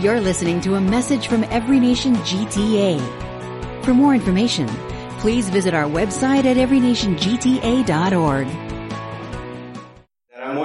You're listening to a message from Every Nation GTA. For more information, please visit our website at everynationgta.org.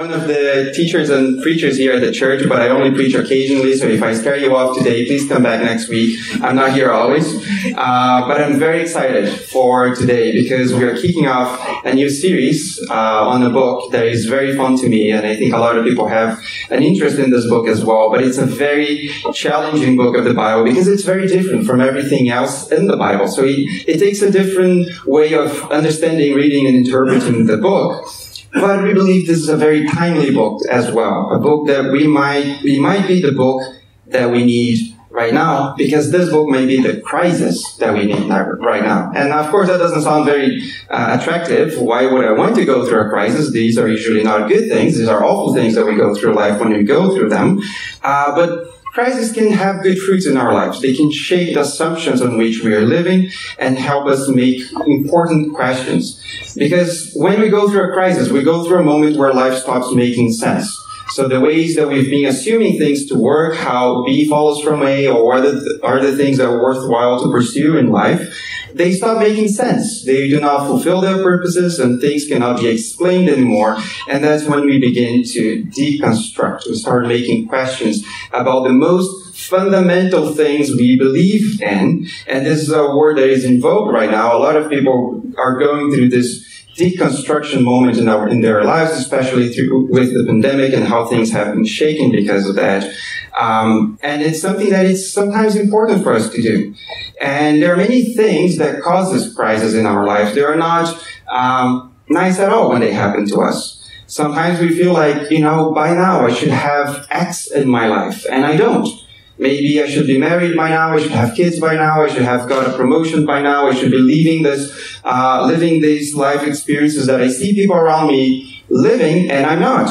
One of the teachers and preachers here at the church, but I only preach occasionally. So if I scare you off today, please come back next week. I'm not here always. Uh, but I'm very excited for today because we are kicking off a new series uh, on a book that is very fun to me. And I think a lot of people have an interest in this book as well. But it's a very challenging book of the Bible because it's very different from everything else in the Bible. So it, it takes a different way of understanding, reading, and interpreting the book. But we believe this is a very timely book as well. A book that we might, we might be the book that we need right now because this book may be the crisis that we need right now. And of course, that doesn't sound very uh, attractive. Why would I want to go through a crisis? These are usually not good things. These are awful things that we go through life when we go through them. Uh, but crises can have good fruits in our lives. They can shape the assumptions on which we are living and help us make important questions. Because when we go through a crisis, we go through a moment where life stops making sense. So the ways that we've been assuming things to work, how B follows from A, or what are the things that are worthwhile to pursue in life, they stop making sense. They do not fulfill their purposes and things cannot be explained anymore. And that's when we begin to deconstruct. We start making questions about the most fundamental things we believe in. And this is a word that is in vogue right now. A lot of people are going through this deconstruction moment in our in their lives, especially through with the pandemic and how things have been shaken because of that. Um, and it's something that is sometimes important for us to do. And there are many things that cause this crisis in our lives. They are not um, nice at all when they happen to us. Sometimes we feel like, you know, by now I should have X in my life, and I don't. Maybe I should be married by now. I should have kids by now. I should have got a promotion by now. I should be living this, uh, living these life experiences that I see people around me living, and I'm not.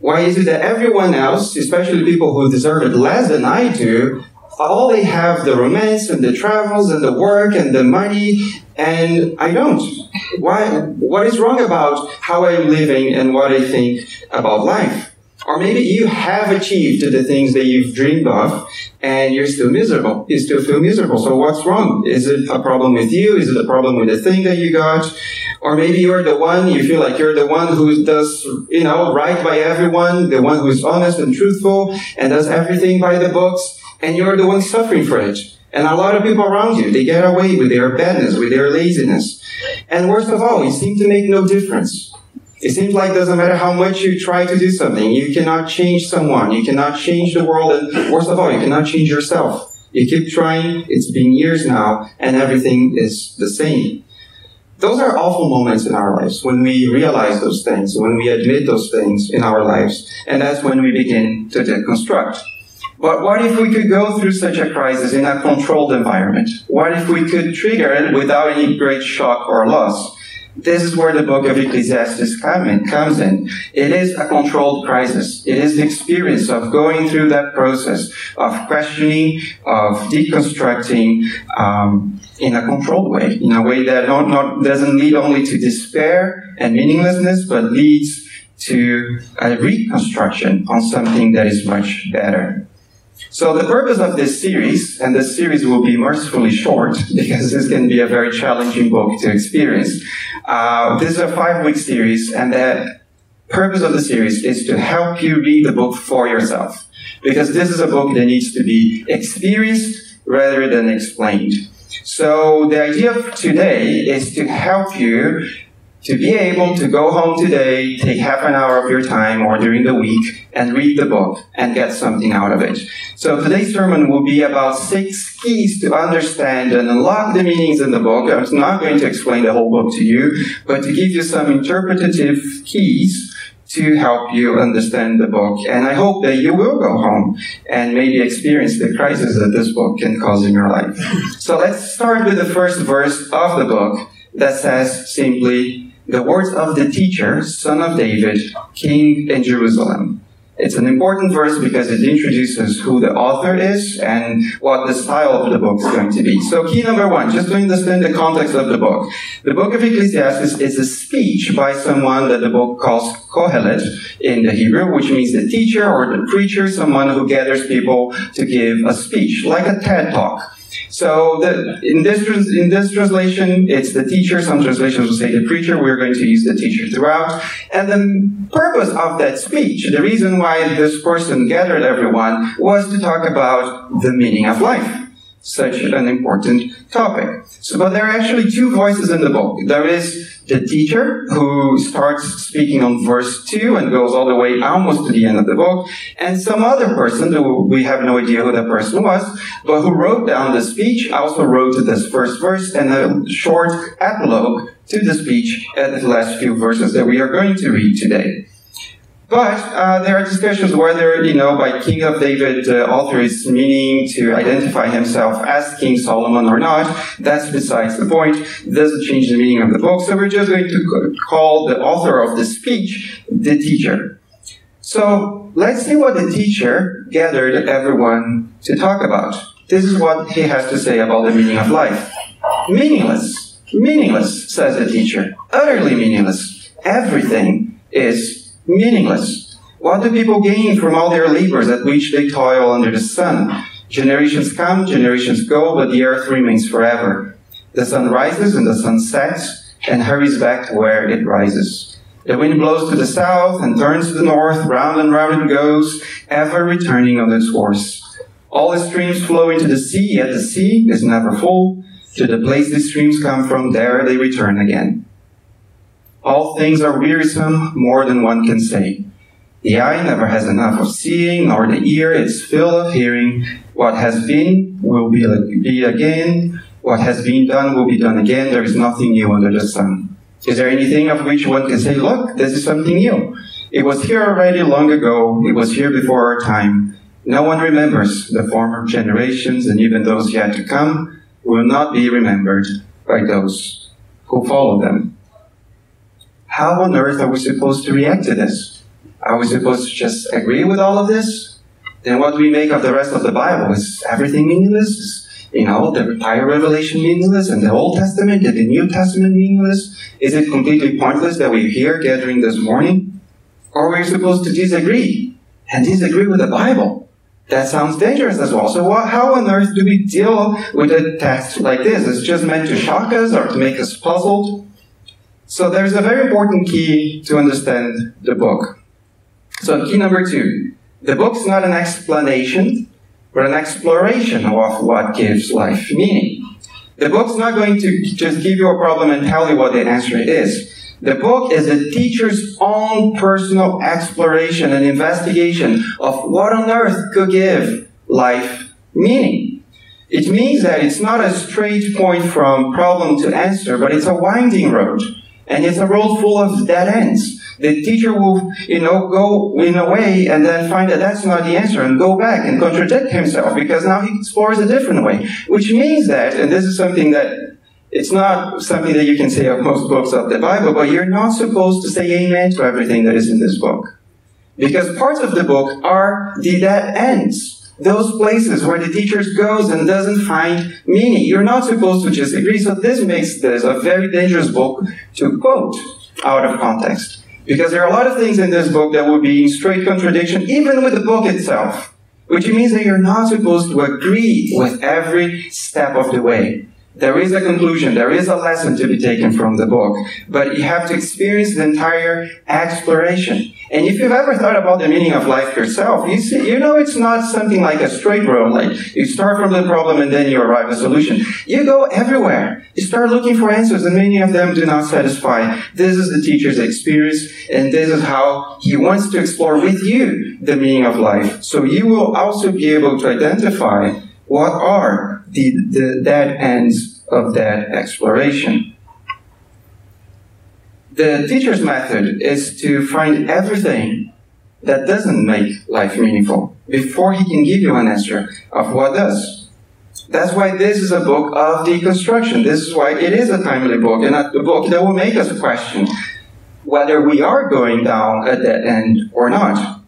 Why is it that everyone else, especially people who deserve it less than I do, all they have the romance and the travels and the work and the money, and I don't? Why? What is wrong about how I'm living and what I think about life? Or maybe you have achieved the things that you've dreamed of and you're still miserable. You still feel miserable. So what's wrong? Is it a problem with you? Is it a problem with the thing that you got? Or maybe you're the one, you feel like you're the one who does, you know, right by everyone, the one who's honest and truthful and does everything by the books, and you're the one suffering for it. And a lot of people around you, they get away with their badness, with their laziness. And worst of all, you seem to make no difference. It seems like it doesn't matter how much you try to do something, you cannot change someone, you cannot change the world, and worst of all, you cannot change yourself. You keep trying, it's been years now, and everything is the same. Those are awful moments in our lives when we realize those things, when we admit those things in our lives, and that's when we begin to deconstruct. But what if we could go through such a crisis in a controlled environment? What if we could trigger it without any great shock or loss? This is where the book of Ecclesiastes comes in. It is a controlled crisis. It is the experience of going through that process of questioning, of deconstructing um, in a controlled way, in a way that not, not, doesn't lead only to despair and meaninglessness, but leads to a reconstruction on something that is much better. So the purpose of this series, and this series will be mercifully short because this can be a very challenging book to experience. Uh, this is a five-week series, and the purpose of the series is to help you read the book for yourself. Because this is a book that needs to be experienced rather than explained. So the idea of today is to help you to be able to go home today, take half an hour of your time or during the week and read the book and get something out of it. So today's sermon will be about six keys to understand and unlock the meanings in the book. I'm not going to explain the whole book to you, but to give you some interpretative keys to help you understand the book. And I hope that you will go home and maybe experience the crisis that this book can cause in your life. So let's start with the first verse of the book that says simply, the words of the teacher, son of David, king in Jerusalem. It's an important verse because it introduces who the author is and what the style of the book is going to be. So key number one, just to understand the context of the book. The book of Ecclesiastes is a speech by someone that the book calls Kohelet in the Hebrew, which means the teacher or the preacher, someone who gathers people to give a speech, like a TED talk. So the, in, this, in this translation, it's the teacher. Some translations will say the preacher. We're going to use the teacher throughout. And the purpose of that speech, the reason why this person gathered everyone, was to talk about the meaning of life such an important topic. So, but there are actually two voices in the book. There is the teacher who starts speaking on verse 2 and goes all the way almost to the end of the book, and some other person who we have no idea who that person was, but who wrote down the speech, also wrote this first verse and a short epilogue to the speech at the last few verses that we are going to read today. But uh, there are discussions whether, you know, by King of David, the uh, author is meaning to identify himself as King Solomon or not. That's besides the point. It doesn't change the meaning of the book. So we're just going to call the author of the speech the teacher. So let's see what the teacher gathered everyone to talk about. This is what he has to say about the meaning of life. Meaningless. Meaningless, says the teacher. Utterly meaningless. Everything is meaningless. What do people gain from all their labors at which they toil under the sun? Generations come, generations go, but the earth remains forever. The sun rises and the sun sets and hurries back to where it rises. The wind blows to the south and turns to the north, round and round it goes, ever returning on its course. All the streams flow into the sea, yet the sea is never full. To the place the streams come from, there they return again. All things are wearisome, more than one can say. The eye never has enough of seeing, nor the ear its fill of hearing. What has been will be, be again. What has been done will be done again. There is nothing new under the sun. Is there anything of which one can say, look, this is something new? It was here already long ago. It was here before our time. No one remembers the former generations, and even those yet to come will not be remembered by those who follow them. How on earth are we supposed to react to this? Are we supposed to just agree with all of this? Then what do we make of the rest of the Bible? Is everything meaningless? Is, you know, the entire Revelation meaningless and the Old Testament and the New Testament meaningless? Is it completely pointless that we're here gathering this morning? Or are we supposed to disagree and disagree with the Bible? That sounds dangerous as well. So what, how on earth do we deal with a text like this? Is it just meant to shock us or to make us puzzled? So there's a very important key to understand the book. So key number two, the book's not an explanation, but an exploration of what gives life meaning. The book's not going to just give you a problem and tell you what the answer is. The book is the teacher's own personal exploration and investigation of what on earth could give life meaning. It means that it's not a straight point from problem to answer, but it's a winding road and it's a road full of dead ends. The teacher will, you know, go in a way and then find that that's not the answer and go back and contradict himself because now he explores a different way. Which means that, and this is something that it's not something that you can say of most books of the Bible, but you're not supposed to say amen to everything that is in this book. Because parts of the book are the dead ends those places where the teacher goes and doesn't find meaning. You're not supposed to just agree. So this makes this a very dangerous book to quote out of context. Because there are a lot of things in this book that would be in straight contradiction, even with the book itself. Which means that you're not supposed to agree with every step of the way. There is a conclusion, there is a lesson to be taken from the book, but you have to experience the entire exploration. And if you've ever thought about the meaning of life yourself, you see, you know it's not something like a straight road, like you start from the problem and then you arrive at a solution. You go everywhere. You start looking for answers and many of them do not satisfy. This is the teacher's experience and this is how he wants to explore with you the meaning of life. So you will also be able to identify what are the, the dead ends of that exploration. The teacher's method is to find everything that doesn't make life meaningful before he can give you an answer of what does. That's why this is a book of deconstruction. This is why it is a timely book and a book that will make us question whether we are going down a dead end or not.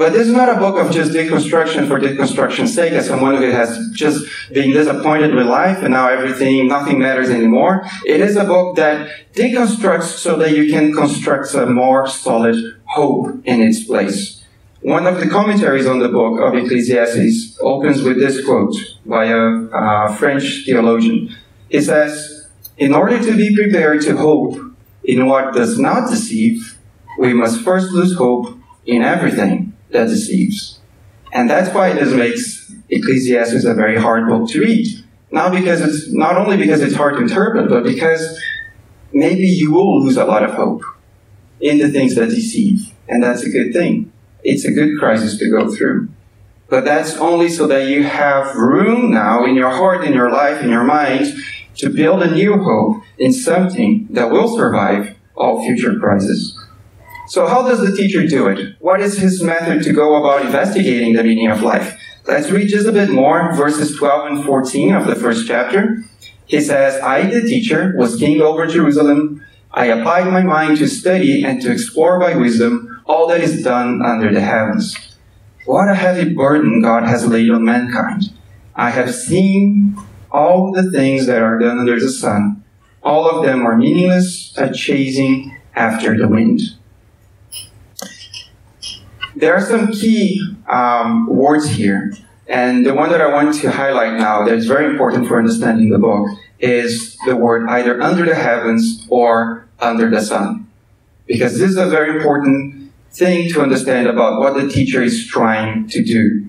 But this is not a book of just deconstruction for deconstruction's sake, as someone who has just been disappointed with life and now everything, nothing matters anymore. It is a book that deconstructs so that you can construct a more solid hope in its place. One of the commentaries on the book of Ecclesiastes opens with this quote by a, a French theologian. He says, In order to be prepared to hope in what does not deceive, we must first lose hope in everything that deceives. And that's why this makes Ecclesiastes a very hard book to read. Not because it's not only because it's hard to interpret, but because maybe you will lose a lot of hope in the things that deceive. And that's a good thing. It's a good crisis to go through. But that's only so that you have room now in your heart, in your life, in your mind to build a new hope in something that will survive all future crises. So how does the teacher do it? What is his method to go about investigating the meaning of life? Let's read just a bit more, verses 12 and 14 of the first chapter. He says, I, the teacher, was king over Jerusalem. I applied my mind to study and to explore by wisdom all that is done under the heavens. What a heavy burden God has laid on mankind. I have seen all the things that are done under the sun. All of them are meaningless, a chasing after the wind. There are some key um, words here, and the one that I want to highlight now that is very important for understanding the book is the word either under the heavens or under the sun. Because this is a very important thing to understand about what the teacher is trying to do.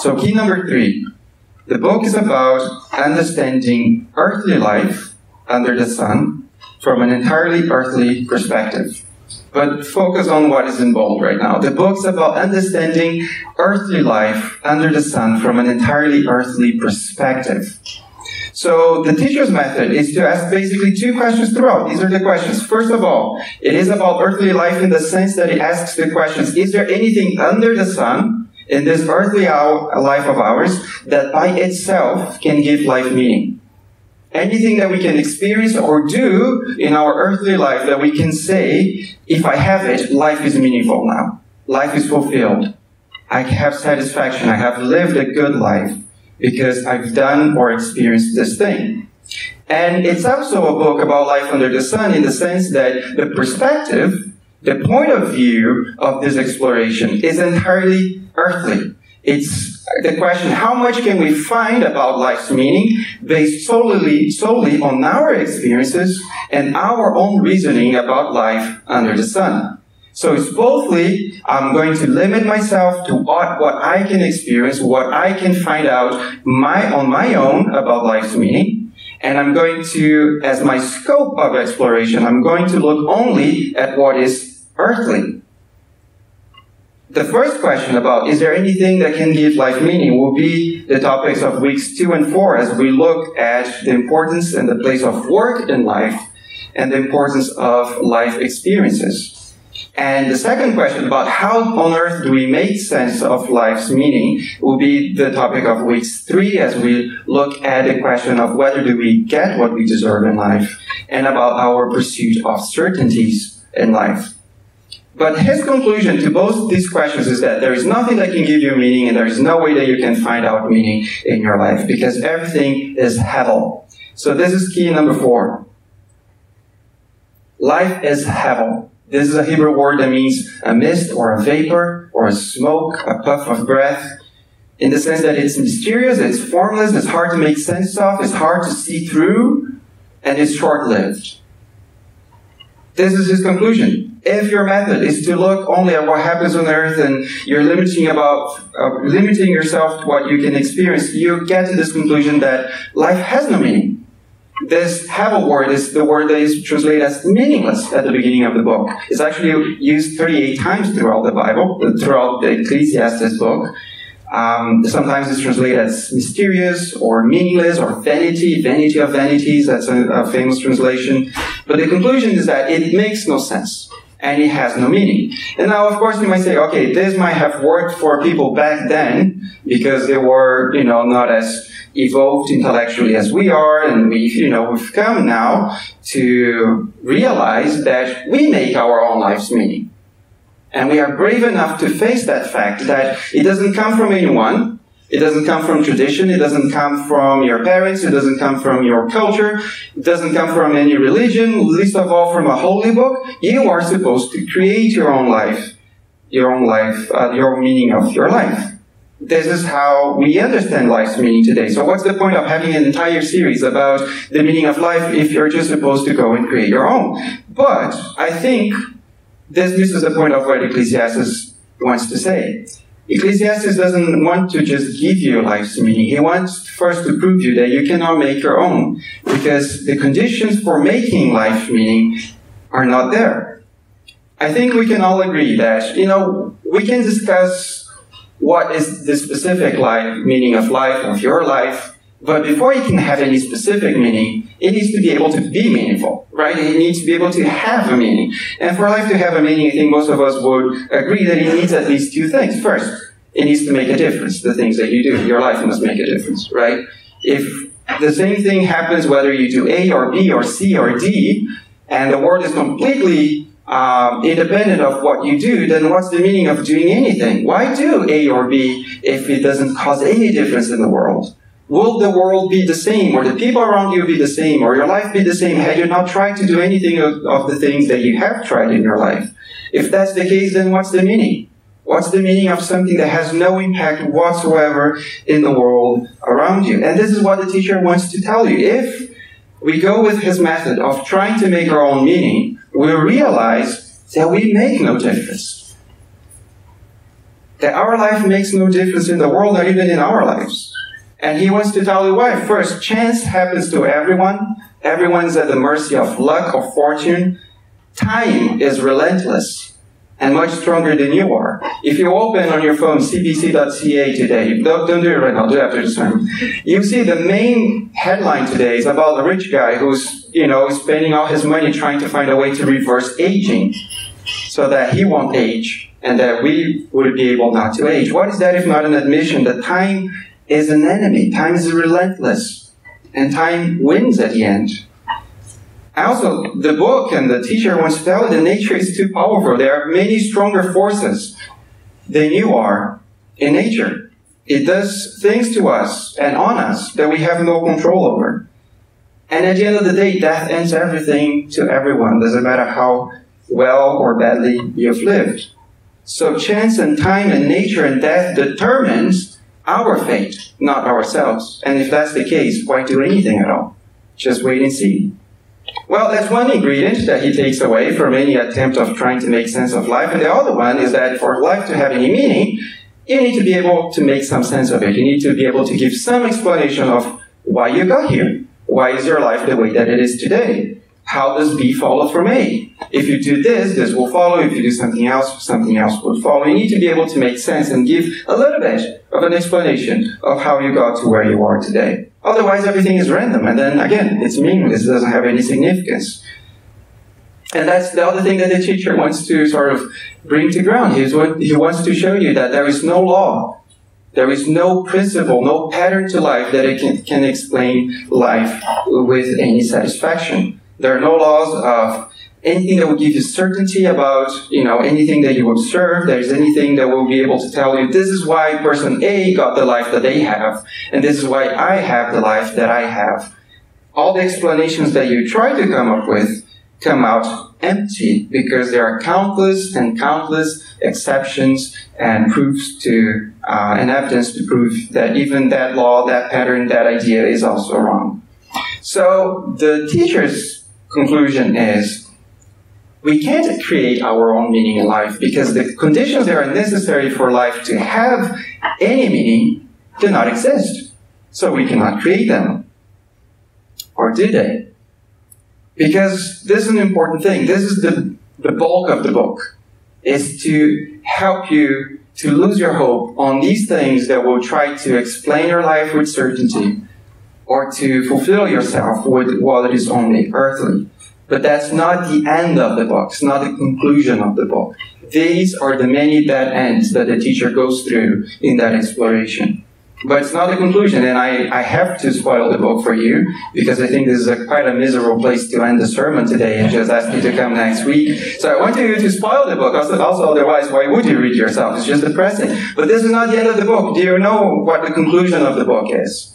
So, key number three the book is about understanding earthly life under the sun from an entirely earthly perspective but focus on what is in bold right now. The book's about understanding earthly life under the sun from an entirely earthly perspective. So the teacher's method is to ask basically two questions throughout. These are the questions. First of all, it is about earthly life in the sense that it asks the questions, is there anything under the sun in this earthly life of ours that by itself can give life meaning? Anything that we can experience or do in our earthly life that we can say, if I have it, life is meaningful now. Life is fulfilled. I have satisfaction. I have lived a good life because I've done or experienced this thing. And it's also a book about life under the sun in the sense that the perspective, the point of view of this exploration is entirely earthly. It's the question, how much can we find about life's meaning based solely, solely on our experiences and our own reasoning about life under the sun? So it's bothly, I'm going to limit myself to what, what I can experience, what I can find out my, on my own about life's meaning. And I'm going to, as my scope of exploration, I'm going to look only at what is earthly. The first question about is there anything that can give life meaning will be the topics of weeks two and four as we look at the importance and the place of work in life and the importance of life experiences. And the second question about how on earth do we make sense of life's meaning will be the topic of weeks three as we look at the question of whether do we get what we deserve in life and about our pursuit of certainties in life. But his conclusion to both these questions is that there is nothing that can give you meaning and there is no way that you can find out meaning in your life because everything is hevel. So this is key number four. Life is hevel. This is a Hebrew word that means a mist or a vapor or a smoke, a puff of breath, in the sense that it's mysterious, it's formless, it's hard to make sense of, it's hard to see through, and it's short lived. This is his conclusion if your method is to look only at what happens on earth and you're limiting about uh, limiting yourself to what you can experience, you get to this conclusion that life has no meaning. This hevel word is the word that is translated as meaningless at the beginning of the book. It's actually used 38 times throughout the Bible, throughout the Ecclesiastes book. Um, sometimes it's translated as mysterious or meaningless or vanity, vanity of vanities. That's a, a famous translation. But the conclusion is that it makes no sense and it has no meaning. And now, of course, you might say, okay, this might have worked for people back then because they were, you know, not as evolved intellectually as we are, and we, you know, we've come now to realize that we make our own life's meaning. And we are brave enough to face that fact that it doesn't come from anyone. It doesn't come from tradition. It doesn't come from your parents. It doesn't come from your culture. It doesn't come from any religion, least of all from a holy book. You are supposed to create your own life, your own life, uh, your own meaning of your life. This is how we understand life's meaning today. So what's the point of having an entire series about the meaning of life if you're just supposed to go and create your own? But I think this misses the point of what Ecclesiastes wants to say. Ecclesiastes doesn't want to just give you life's meaning. He wants first to prove to you that you cannot make your own because the conditions for making life meaning are not there. I think we can all agree that, you know, we can discuss what is the specific life, meaning of life, of your life, but before it can have any specific meaning, it needs to be able to be meaningful, right? It needs to be able to have a meaning. And for life to have a meaning, I think most of us would agree that it needs at least two things. First, it needs to make a difference, the things that you do. Your life must make a difference, right? If the same thing happens whether you do A or B or C or D, and the world is completely um, independent of what you do, then what's the meaning of doing anything? Why do A or B if it doesn't cause any difference in the world? Will the world be the same, or the people around you be the same, or your life be the same had you not tried to do anything of, of the things that you have tried in your life? If that's the case, then what's the meaning? What's the meaning of something that has no impact whatsoever in the world around you? And this is what the teacher wants to tell you. If we go with his method of trying to make our own meaning, we realize that we make no difference. That our life makes no difference in the world or even in our lives. And he wants to tell you why. First, chance happens to everyone. Everyone's at the mercy of luck or fortune. Time is relentless and much stronger than you are. If you open on your phone cbc.ca today, don't, don't do it right now, do it after the sermon. You see the main headline today is about a rich guy who's, you know, spending all his money trying to find a way to reverse aging so that he won't age and that we would be able not to age. What is that if not an admission that time is an enemy. Time is relentless, and time wins at the end. Also, the book and the teacher once you that nature is too powerful. There are many stronger forces than you are in nature. It does things to us and on us that we have no control over. And at the end of the day, death ends everything to everyone. Doesn't matter how well or badly you've lived. So chance and time and nature and death determines our fate, not ourselves. And if that's the case, why do anything at all? Just wait and see. Well, that's one ingredient that he takes away from any attempt of trying to make sense of life. And the other one is that for life to have any meaning, you need to be able to make some sense of it. You need to be able to give some explanation of why you got here. Why is your life the way that it is today? How does B follow from A? If you do this, this will follow. If you do something else, something else will follow. You need to be able to make sense and give a little bit of an explanation of how you got to where you are today. Otherwise, everything is random, and then again, it's meaningless. It doesn't have any significance. And that's the other thing that the teacher wants to sort of bring to ground. He's what, he wants to show you that there is no law, there is no principle, no pattern to life that it can, can explain life with any satisfaction. There are no laws of anything that will give you certainty about, you know, anything that you observe. There's anything that will be able to tell you this is why person A got the life that they have, and this is why I have the life that I have. All the explanations that you try to come up with come out empty because there are countless and countless exceptions and proofs to uh, and evidence to prove that even that law, that pattern, that idea is also wrong. So the teacher's conclusion is we can't create our own meaning in life because the conditions that are necessary for life to have any meaning do not exist. So we cannot create them. Or do they? Because this is an important thing. This is the, the bulk of the book. Is to help you to lose your hope on these things that will try to explain your life with certainty or to fulfill yourself with what is only earthly. But that's not the end of the book. It's not the conclusion of the book. These are the many dead ends that the teacher goes through in that exploration. but it's not the conclusion, and I, I have to spoil the book for you because I think this is a, quite a miserable place to end the sermon today and just ask you to come next week. So I want you to spoil the book. Also, also, otherwise, why would you read yourself? It's just depressing. But this is not the end of the book. Do you know what the conclusion of the book is?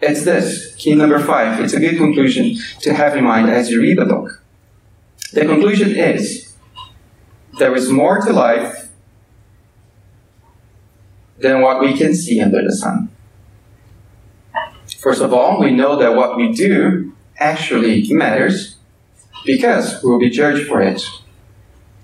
It's this, key number five. It's a good conclusion to have in mind as you read the book. The conclusion is there is more to life than what we can see under the sun. First of all, we know that what we do actually matters because we will be judged for it.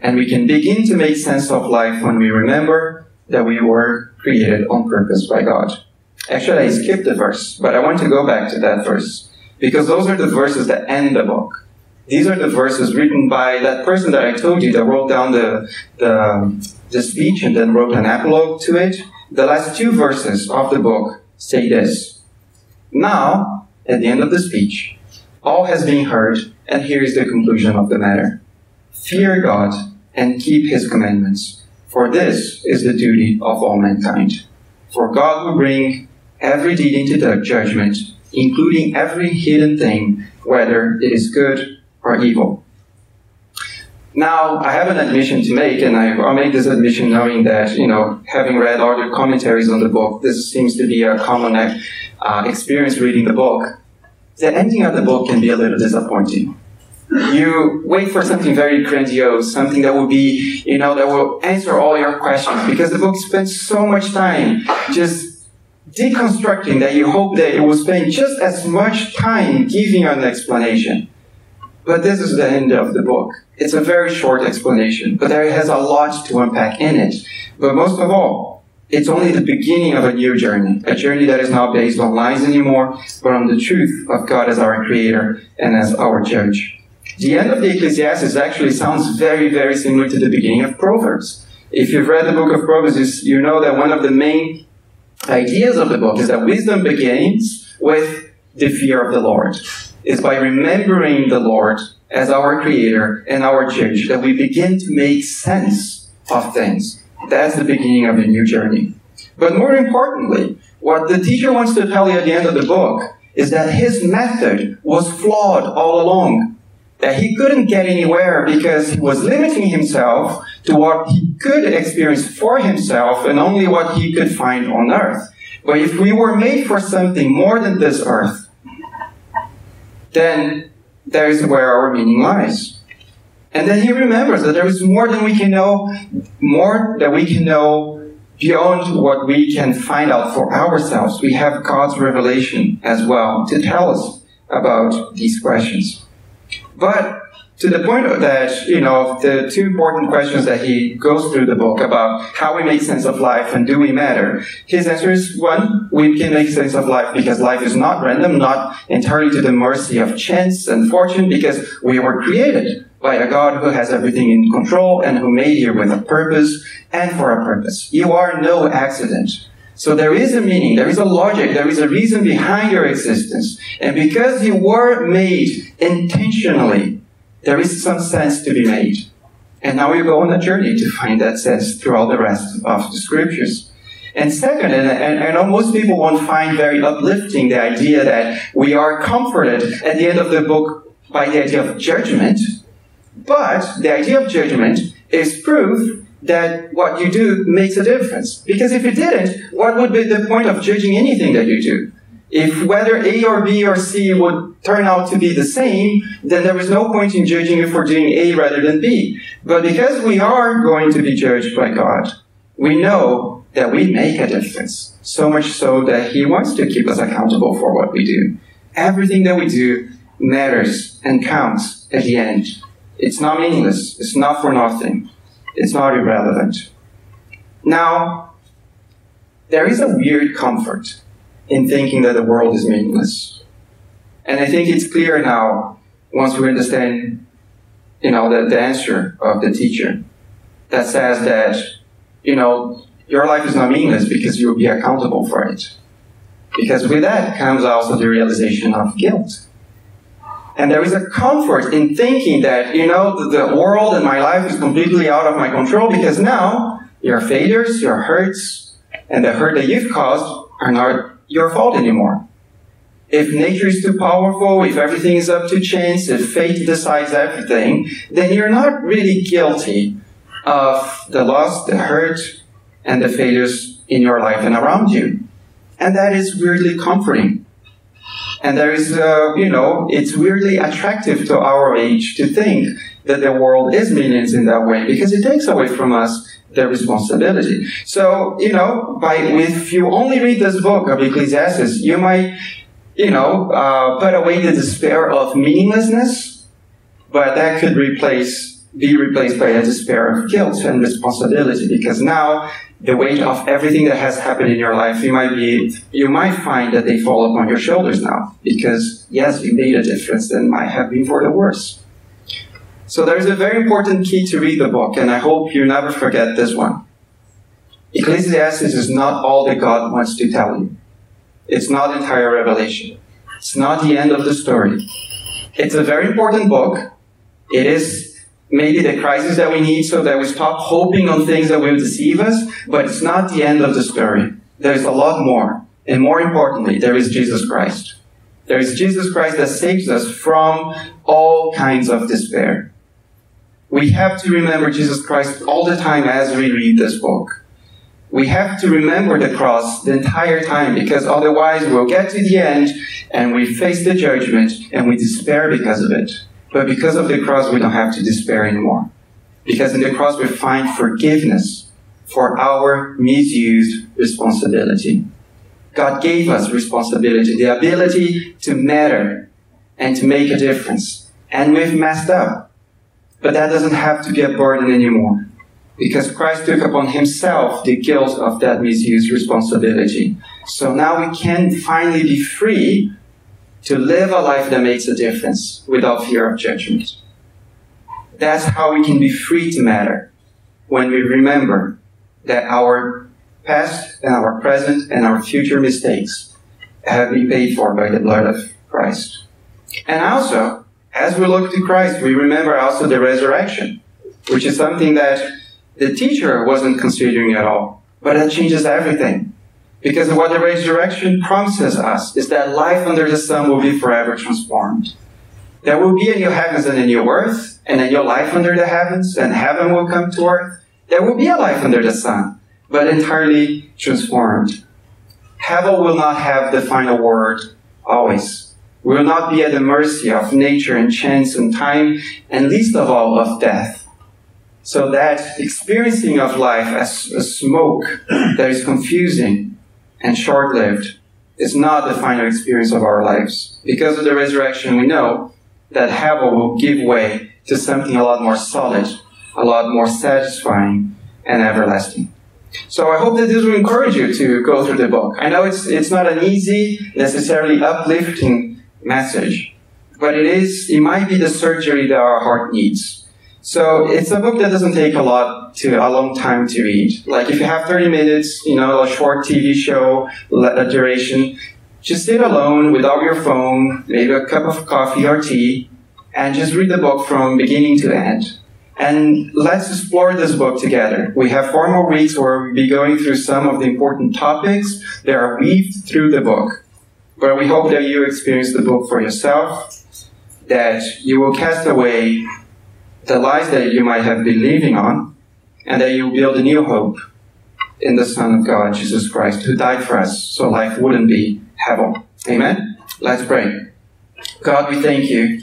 And we can begin to make sense of life when we remember that we were created on purpose by God. Actually, I skipped the verse, but I want to go back to that verse because those are the verses that end the book. These are the verses written by that person that I told you that wrote down the, the, the speech and then wrote an epilogue to it. The last two verses of the book say this. Now, at the end of the speech, all has been heard, and here is the conclusion of the matter. Fear God and keep his commandments, for this is the duty of all mankind. For God will bring every deed into the judgment, including every hidden thing, whether it is good or evil. Now, I have an admission to make, and I, make this admission knowing that, you know, having read all the commentaries on the book, this seems to be a common uh, experience reading the book. The ending of the book can be a little disappointing. You wait for something very grandiose, something that will be, you know, that will answer all your questions, because the book spends so much time just deconstructing that you hope that it will spend just as much time giving an explanation. But this is the end of the book. It's a very short explanation, but there has a lot to unpack in it. But most of all, it's only the beginning of a new journey, a journey that is not based on lies anymore, but on the truth of God as our creator and as our judge. The end of the Ecclesiastes actually sounds very, very similar to the beginning of Proverbs. If you've read the book of Proverbs, you know that one of the main ideas of the book is that wisdom begins with the fear of the Lord is by remembering the Lord as our creator and our judge that we begin to make sense of things. That's the beginning of a new journey. But more importantly, what the teacher wants to tell you at the end of the book is that his method was flawed all along. That he couldn't get anywhere because he was limiting himself to what he could experience for himself and only what he could find on earth. But if we were made for something more than this earth, then there is where our meaning lies. And then he remembers that there is more than we can know, more that we can know beyond what we can find out for ourselves. We have God's revelation as well to tell us about these questions. But to the point that, you know, the two important questions that he goes through the book about how we make sense of life and do we matter. His answer is one, we can make sense of life because life is not random, not entirely to the mercy of chance and fortune because we were created by a God who has everything in control and who made you with a purpose and for a purpose. You are no accident. So there is a meaning, there is a logic, there is a reason behind your existence. And because you were made intentionally, there is some sense to be made. And now you go on a journey to find that sense through all the rest of the scriptures. And second, and, and I know most people won't find very uplifting the idea that we are comforted at the end of the book by the idea of judgment. But the idea of judgment is proof that what you do makes a difference. Because if it didn't, what would be the point of judging anything that you do? If whether A or B or C would turn out to be the same, then there is no point in judging you for doing A rather than B. But because we are going to be judged by God, we know that we make a difference. So much so that He wants to keep us accountable for what we do. Everything that we do matters and counts at the end. It's not meaningless. It's not for nothing. It's not irrelevant. Now, there is a weird comfort in thinking that the world is meaningless. And I think it's clear now, once we understand, you know, the, the answer of the teacher that says that, you know, your life is not meaningless because you will be accountable for it. Because with that comes also the realization of guilt. And there is a comfort in thinking that, you know, the, world and my life is completely out of my control because now your failures, your hurts, and the hurt that you've caused are not your fault anymore. If nature is too powerful, if everything is up to chance, if fate decides everything, then you're not really guilty of the loss, the hurt, and the failures in your life and around you. And that is weirdly comforting. And there is, uh, you know, it's weirdly attractive to our age to think that the world is meaningless in that way because it takes away from us their responsibility. So, you know, by if you only read this book of Ecclesiastes, you might, you know, uh, put away the despair of meaninglessness, but that could replace be replaced by a despair of guilt and responsibility because now the weight of everything that has happened in your life you might be you might find that they fall upon your shoulders now because yes you made a difference and might have been for the worse so there's a very important key to read the book, and I hope you never forget this one. Ecclesiastes is not all that God wants to tell you. It's not entire revelation. It's not the end of the story. It's a very important book. It is maybe the crisis that we need so that we stop hoping on things that will deceive us, but it's not the end of the story. There's a lot more. And more importantly, there is Jesus Christ. There is Jesus Christ that saves us from all kinds of despair. We have to remember Jesus Christ all the time as we read this book. We have to remember the cross the entire time because otherwise we'll get to the end and we face the judgment and we despair because of it. But because of the cross, we don't have to despair anymore. Because in the cross, we find forgiveness for our misused responsibility. God gave us responsibility, the ability to matter and to make a difference. And we've messed up. But that doesn't have to be a burden anymore. Because Christ took upon himself the guilt of that misused responsibility. So now we can finally be free to live a life that makes a difference without fear of judgment. That's how we can be free to matter when we remember that our past and our present and our future mistakes have been paid for by the blood of Christ. And also, as we look to Christ, we remember also the resurrection, which is something that the teacher wasn't considering at all. But that changes everything. Because what the resurrection promises us is that life under the sun will be forever transformed. There will be a new heavens and a new earth, and a new life under the heavens, and heaven will come to earth. There will be a life under the sun, but entirely transformed. Heaven will not have the final word always. We will not be at the mercy of nature and chance and time, and least of all of death. So that experiencing of life as a smoke that is confusing and short lived is not the final experience of our lives. Because of the resurrection, we know that hevel will give way to something a lot more solid, a lot more satisfying, and everlasting. So I hope that this will encourage you to go through the book. I know it's, it's not an easy, necessarily uplifting message. But it is, it might be the surgery that our heart needs. So it's a book that doesn't take a lot to, a long time to read. Like if you have 30 minutes, you know, a short TV show, duration, just sit alone without your phone, maybe a cup of coffee or tea, and just read the book from beginning to end. And let's explore this book together. We have four more weeks where we'll be going through some of the important topics that are weaved through the book. But we hope that you experience the book for yourself, that you will cast away the lies that you might have been living on, and that you build a new hope in the Son of God, Jesus Christ, who died for us so life wouldn't be hevel. Amen? Let's pray. God, we thank you.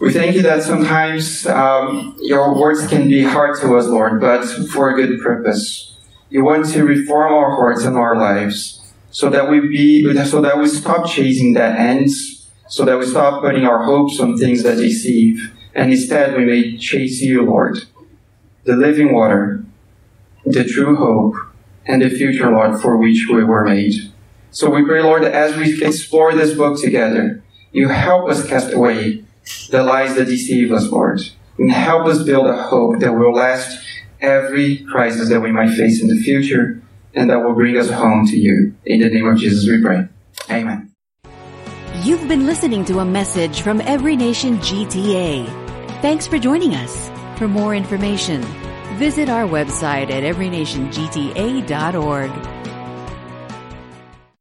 We thank you that sometimes um, your words can be hard to us, Lord, but for a good purpose. You want to reform our hearts and our lives so that we be so that we stop chasing that ends, so that we stop putting our hopes on things that deceive, and instead we may chase you, Lord, the living water, the true hope, and the future, Lord, for which we were made. So we pray, Lord, that as we explore this book together, you help us cast away the lies that deceive us, Lord, and help us build a hope that will last every crisis that we might face in the future and that will bring us home to you. In the name of Jesus we pray. Amen. You've been listening to a message from Every Nation GTA. Thanks for joining us. For more information, visit our website at everynationgta.org.